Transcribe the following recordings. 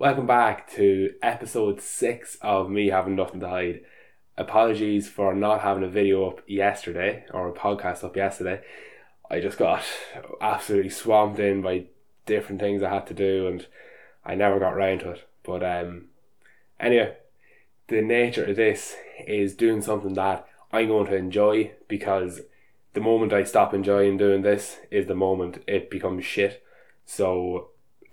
Welcome back to episode six of me having nothing to hide. Apologies for not having a video up yesterday or a podcast up yesterday. I just got absolutely swamped in by different things I had to do and I never got around to it. But um, anyway, the nature of this is doing something that I'm going to enjoy because the moment I stop enjoying doing this is the moment it becomes shit. So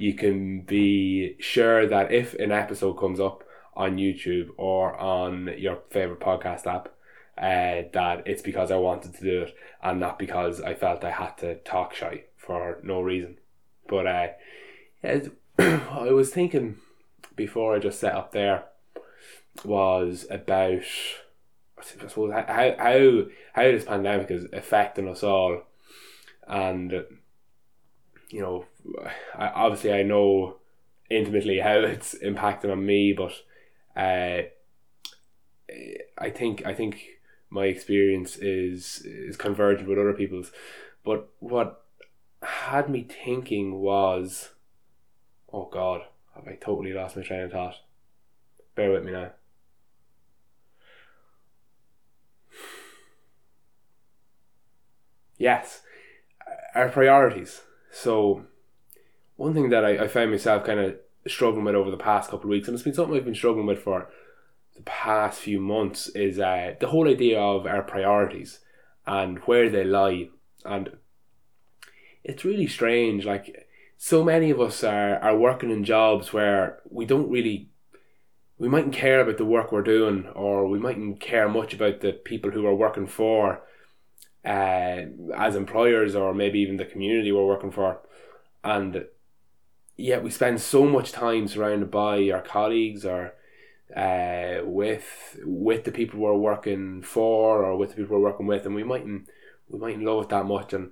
you can be sure that if an episode comes up on YouTube or on your favorite podcast app, uh, that it's because I wanted to do it and not because I felt I had to talk shy for no reason. But uh, I was thinking before I just set up there was about I suppose how how how this pandemic is affecting us all, and you know, I, obviously I know intimately how it's impacting on me, but uh, I think I think my experience is is convergent with other people's. But what had me thinking was, oh God, have I totally lost my train of thought? Bear with me now. Yes, our priorities. So, one thing that I, I found myself kind of struggling with over the past couple of weeks, and it's been something I've been struggling with for the past few months is uh, the whole idea of our priorities and where they lie. And it's really strange. Like, so many of us are, are working in jobs where we don't really, we mightn't care about the work we're doing, or we mightn't care much about the people who we're working for uh, as employers, or maybe even the community we're working for. And yet we spend so much time surrounded by our colleagues or uh, with with the people we're working for or with the people we're working with, and we mightn't we mightn't love it that much. And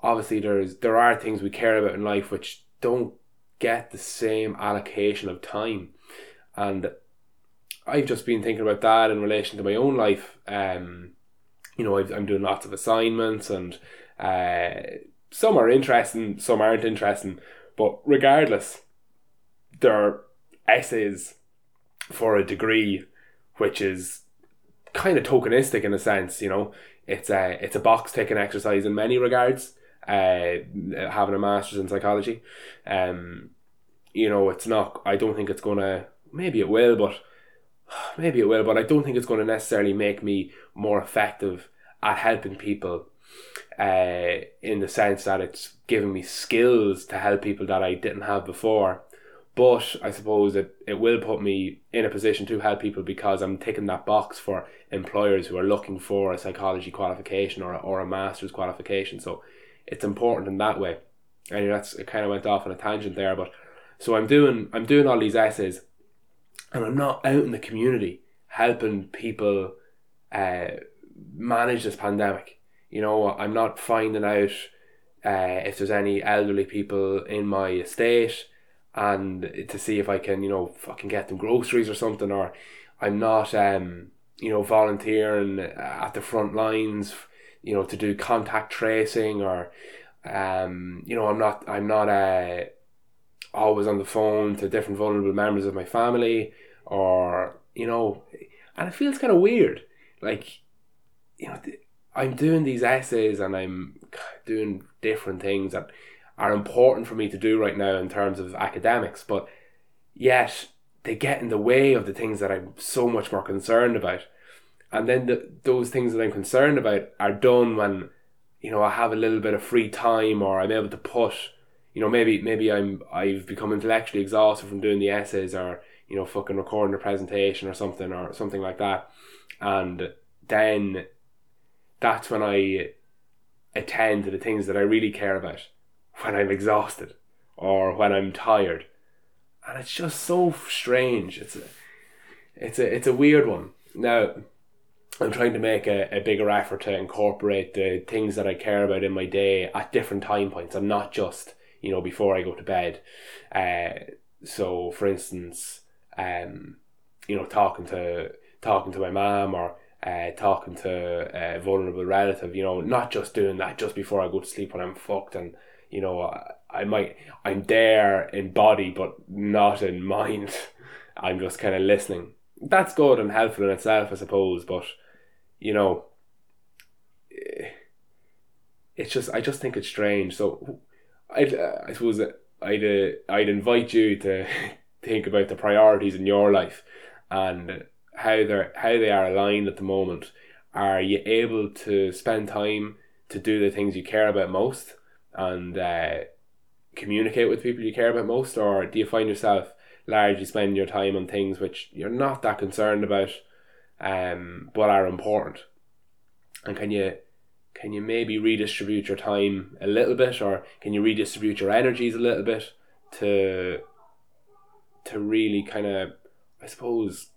obviously, there's there are things we care about in life which don't get the same allocation of time, and I've just been thinking about that in relation to my own life. Um, you know, i am doing lots of assignments, and uh, some are interesting, some aren't interesting. But regardless, they're essays for a degree which is kind of tokenistic in a sense, you know. It's a it's a box ticking exercise in many regards. Uh, having a master's in psychology, um, you know, it's not. I don't think it's gonna. Maybe it will, but maybe it will. But I don't think it's going to necessarily make me more effective at helping people. Uh, in the sense that it's giving me skills to help people that I didn't have before but I suppose it, it will put me in a position to help people because I'm ticking that box for employers who are looking for a psychology qualification or a, or a master's qualification. So it's important in that way. And that's it kind of went off on a tangent there, but so I'm doing I'm doing all these essays and I'm not out in the community helping people uh, manage this pandemic. You know, I'm not finding out uh, if there's any elderly people in my estate and to see if I can, you know, fucking get them groceries or something, or I'm not, um, you know, volunteering at the front lines, you know, to do contact tracing, or, um, you know, I'm not, I'm not, uh, always on the phone to different vulnerable members of my family, or you know, and it feels kind of weird, like, you know, I'm doing these essays and I'm doing different things that are important for me to do right now in terms of academics, but yet they get in the way of the things that I'm so much more concerned about. And then the, those things that I'm concerned about are done when, you know, I have a little bit of free time or I'm able to put, you know, maybe maybe I'm I've become intellectually exhausted from doing the essays or, you know, fucking recording a presentation or something or something like that. And then that's when I attend to the things that I really care about when I'm exhausted or when I'm tired. And it's just so strange. It's a it's a it's a weird one. Now I'm trying to make a, a bigger effort to incorporate the things that I care about in my day at different time points and not just, you know, before I go to bed. Uh, so for instance, um, you know, talking to talking to my mom or uh, talking to a vulnerable relative, you know, not just doing that just before I go to sleep when I'm fucked and you know, I might I'm there in body but not in mind. I'm just kind of listening. That's good and helpful in itself, I suppose. But you know, eh, it's just I just think it's strange. So I I suppose I'd uh, I'd invite you to think about the priorities in your life and how they're how they are aligned at the moment. Are you able to spend time to do the things you care about most and uh, communicate with people you care about most, or do you find yourself largely spending your time on things which you're not that concerned about, um, but are important? And can you can you maybe redistribute your time a little bit, or can you redistribute your energies a little bit to to really kind of, I suppose,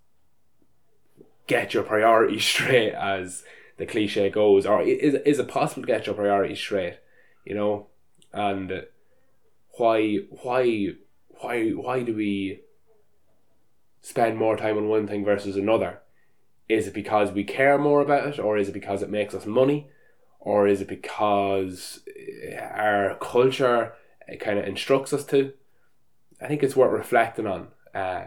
get your priorities straight, as the cliche goes, or is is it possible to get your priorities straight? You know, and why why why why do we spend more time on one thing versus another? Is it because we care more about it, or is it because it makes us money, or is it because our culture kind of instructs us to? I think it's worth reflecting on. Uh,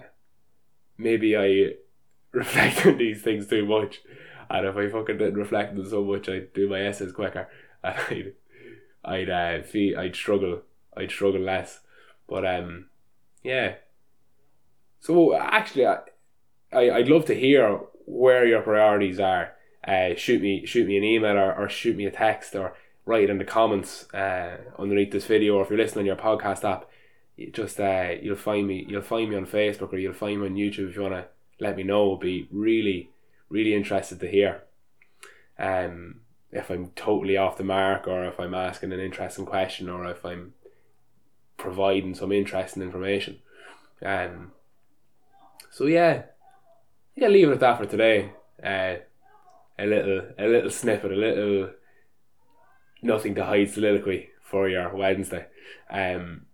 maybe I reflect on these things too much, and if I fucking didn't reflect on them so much, I'd do my essays quicker, and I'd I'd uh, feel I'd struggle I'd struggle less. But um, yeah. So actually, I, I I'd love to hear where your priorities are. Uh, shoot me shoot me an email or, or shoot me a text or write in the comments uh, underneath this video or if you're listening on your podcast app just uh, you'll find me you'll find me on Facebook or you'll find me on YouTube if you want to let me know I'll be really really interested to hear um if I'm totally off the mark or if I'm asking an interesting question or if I'm providing some interesting information. Um, so yeah, I think I'll leave it at that for today. Uh, a little, a little snippet, a little nothing to hide soliloquy for your Wednesday. Um,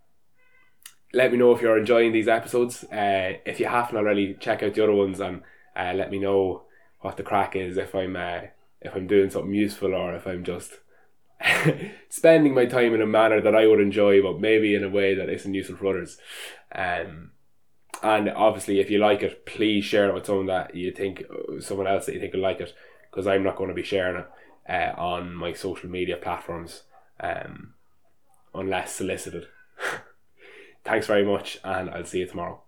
let me know if you're enjoying these episodes. Uh, if you haven't already, check out the other ones and uh, let me know what the crack is. If I'm uh, if I'm doing something useful or if I'm just spending my time in a manner that I would enjoy, but maybe in a way that isn't useful for others. Um, and obviously, if you like it, please share it with someone that you think, someone else that you think will like it, because I'm not going to be sharing it uh, on my social media platforms um, unless solicited. Thanks very much, and I'll see you tomorrow.